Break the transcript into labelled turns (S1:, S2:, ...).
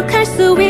S1: 기억할 수 있게